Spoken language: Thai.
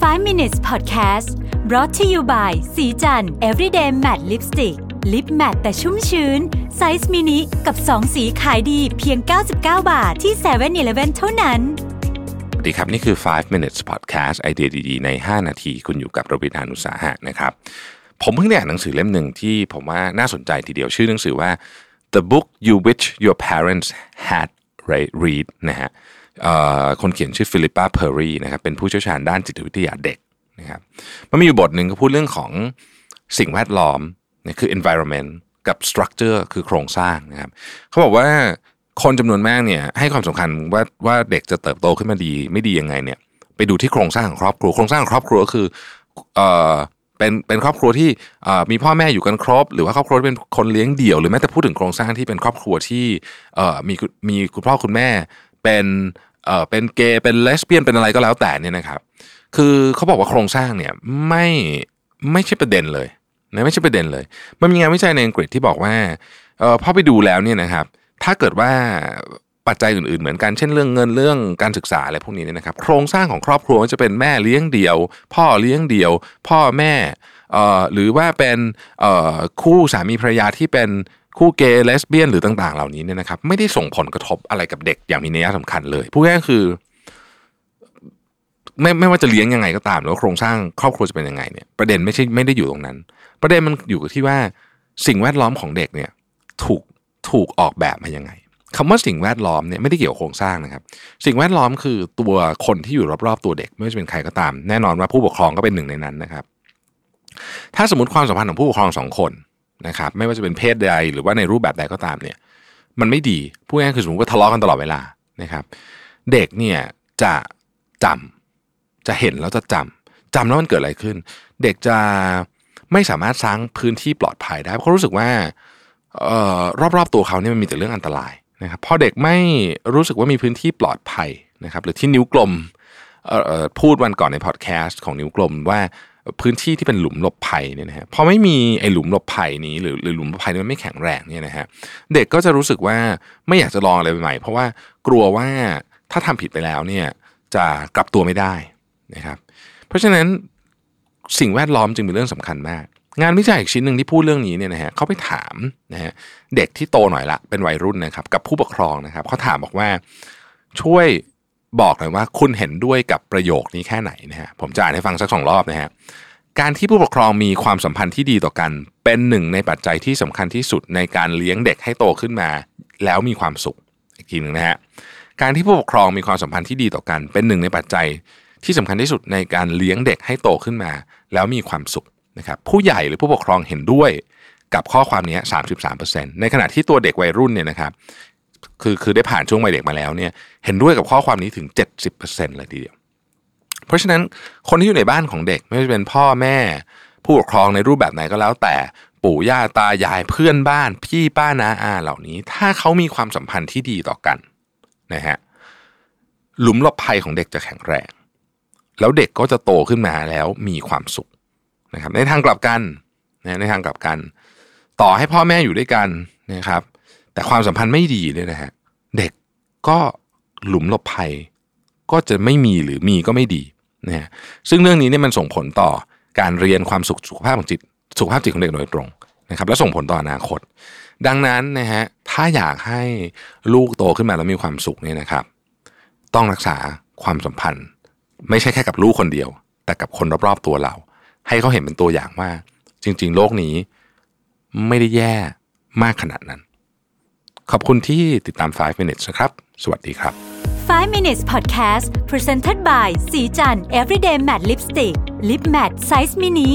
5 minutes podcast brought to you by ศรีจันทร์ everyday matte lipstick lip matte แต่ชุ่มชื้น ไซส์มินิกับ 2 สีขายดีเพียง 99 บาทที่7-Eleven เท่านั้น สวัสดีครับ นี่คือ 5 minutes podcast ไอเดียดีๆ ใน 5 นาที คุณอยู่กับรวิศ หาญอุตสาหะนะครับ ผมเพิ่งได้อ่านหนังสือเล่มหนึ่งที่ผมว่าน่าสนใจทีเดียวชื่อหนังสือว่า The Book You Wish Your Parents Had Read นะฮะ คนเขียนชื่อ Philippa Perry นะครับเป็นผู้เชี่ยวชาญด้านจิตวิทยาเด็กนะครับมันมีอยู่บทหนึ่งก็พูดเรื่องของสิ่งแวดล้อมนี่คือ environment กับ structure คือโครงสร้างนะครับเขาบอกว่าคนจำนวนมากเนี่ยให้ความสำคัญว่าว่าเด็กจะเติบโตขึ้นมาดีไม่ดียังไงเนี่ยไปดูที่โครงสร้างของครอบครัวโครงสร้างของครอบครัวก็คือเอ่อเป็นเป็นครอบครัวที่มีพ่อแม่อยู่กันครบ หรือว่าครอบครัวเป็นคนเลี้ยงเดี่ยวหรือแม้แต่พูดถึงโครงสร้างที่เป็นครอบครัวที่เอ่อมีมีคุณพ่อคุณแม่ เป็นเอ่อเป็นเกย์เป็นเลสเบี้ยนเป็นอะไรก็แล้วแต่เนี่ยนะครับ คือเขาบอกว่าโครงสร้างเนี่ยไม่ไม่ใช่ประเด็นเลยนะไม่ใช่ประเด็นเลย มันมีงานวิจัยในอังกฤษที่บอกว่าเออพอไปดูแล้วเนี่ยนะครับ ถ้าเกิดว่าปัจจัยอื่นๆเหมือนกันเช่นเรื่องเงินเรื่องการศึกษาอะไรพวกนี้เนี่ยนะครับ โครงสร้างของครอบครัวจะเป็นแม่เลี้ยงเดี่ยว พ่อเลี้ยงเดี่ยว พ่อแม่เอ่อหรือว่าเป็นเอ่อคู่สามีภรรยาที่เป็น คู่เกย์เลสเบี้ยนหรือต่าง ๆ เหล่านี้เนี่ยนะครับไม่ได้ส่งผลกระทบอะไรกับเด็กอย่างมีนัยสำคัญเลยพูดง่ายคือ ไม่ไม่ว่าจะเลี้ยงยังไงก็ตามหรือว่าโครงสร้างครอบครัวจะเป็นยังไงเนี่ยประเด็นไม่ใช่ไม่ได้อยู่ตรงนั้น ประเด็นมันอยู่ที่ว่าสิ่งแวดล้อมของเด็กเนี่ยถูกถูกออกแบบมายังไงคำว่าสิ่งแวดล้อมเนี่ยไม่ได้เกี่ยวโครงสร้างนะครับ สิ่งแวดล้อมคือตัวคนที่อยู่รอบๆตัวเด็ก ไม่ว่าจะเป็นใครก็ตาม แน่นอนว่าผู้ปกครองก็เป็นหนึ่งในนั้นนะครับ ถ้าสมมติความสัมพันธ์ของผู้ปกครองสองคน นะครับไม่ว่าจะเป็นเพศใดหรือว่าในรูปแบบใดก็ตามเนี่ยมันไม่ดีพูดง่ายๆคือสมมติว่าทะเลาะกันตลอดเวลานะครับ เด็กเนี่ยจะจำจะเห็นแล้วจะจำจำแล้วมันเกิดอะไรขึ้น เด็กจะไม่สามารถสร้างพื้นที่ปลอดภัยได้เพราะรู้สึกว่าเอ่อรอบๆตัวเขาเนี่ยมันมีแต่เรื่องอันตรายนะครับพอเด็กไม่รู้สึกว่ามีพื้นที่ปลอดภัยนะครับหรือที่นิ้วกลมเอ่อพูดวันก่อนในพอดแคสต์ของนิ้วกลมว่า พื้นที่ที่เป็นหลุมหลบภัยเนี่ยนะฮะพอไม่มีไอ้หลุมหลบภัยนี้หรือหรือหลุมหลบภัยนี้มันไม่แข็งแรงเนี่ยนะฮะเด็กก็จะรู้สึกว่าไม่อยากจะลองอะไรใหม่เพราะว่ากลัวว่าถ้าทำผิดไปแล้วเนี่ยจะกลับตัวไม่ได้นะครับเพราะฉะนั้นสิ่งแวดล้อมจึงเป็นเรื่องสำคัญมาก งานวิจัยอีกชิ้นหนึ่งที่พูดเรื่องนี้เนี่ยนะฮะเขาไปถามนะฮะเด็กที่โตหน่อยละเป็นวัยรุ่นนะครับกับผู้ปกครองนะครับเขาถามบอกว่าช่วย บอกหน่อยว่าคุณเห็นด้วยกับประโยคนี้แค่ไหนนะฮะผมจะอ่านให้ฟังสักสองรอบนะฮะการที่ผู้ปกครองมีความสัมพันธ์ที่ดีต่อกัน เป็นหนึ่งในปัจจัยที่สำคัญที่สุดในการเลี้ยงเด็กให้โตขึ้นมา แล้วมีความสุขอีกทีหนึ่งนะฮะการที่ผู้ปกครองมีความสัมพันธ์ที่ดีต่อกัน เป็นหนึ่งในปัจจัยที่สำคัญที่สุดในการเลี้ยงเด็กให้โตขึ้นมา แล้วมีความสุขนะครับผู้ใหญ่หรือผู้ปกครองเห็นด้วยกับข้อความนี้ 33%ในขณะที่ตัวเด็กวัยรุ่นเนี่ยนะครับ คือคือได้ผ่านช่วงวัยเด็กมาแล้วเนี่ยเห็นด้วยกับข้อความนี้ถึง 70%เลยทีเดียว เพราะฉะนั้นคนที่อยู่ในบ้านของเด็กไม่ว่าจะเป็นพ่อแม่ ผู้ปกครองในรูปแบบไหนก็แล้ว แต่ปู่ย่าตายายเพื่อนบ้าน พี่ป้านาอาเหล่านี้ ถ้าเขามีความสัมพันธ์ที่ดีต่อกันนะฮะหลุมหลบภัยของเด็กจะแข็งแรง แล้วเด็กก็จะโตขึ้นมาแล้วมีความสุขนะครับในทางกลับกันนะในทางกลับกัน ต่อให้พ่อแม่อยู่ด้วยกันนะครับ แต่ความสัมพันธ์ไม่ดีเนี่ยนะฮะเด็กก็หลุมหลบภัย ก็จะไม่มีหรือมีก็ไม่ดีนะฮะซึ่งเรื่องนี้เนี่ยมันส่งผลต่อการเรียนความสุขสุขภาพของจิตสุขภาพจิตของเด็กโดยตรงนะครับและส่งผลต่ออนาคต ดังนั้นนะฮะถ้าอยากให้ลูกโตขึ้นมาแล้วมีความสุขเนี่ยนะครับ ต้องรักษาความสัมพันธ์ ไม่ใช่แค่กับลูกคนเดียว แต่กับคนรอบๆตัวเรา ให้เขาเห็นเป็นตัวอย่างว่า จริง ๆ โลกนี้ไม่ได้แย่มากขนาดนั้น ขอบคุณที่ติดตาม 5 minutes นะครับ สวัสดีครับ 5 minutes podcast presented by สีจัน everyday matte lipstick lip matte size mini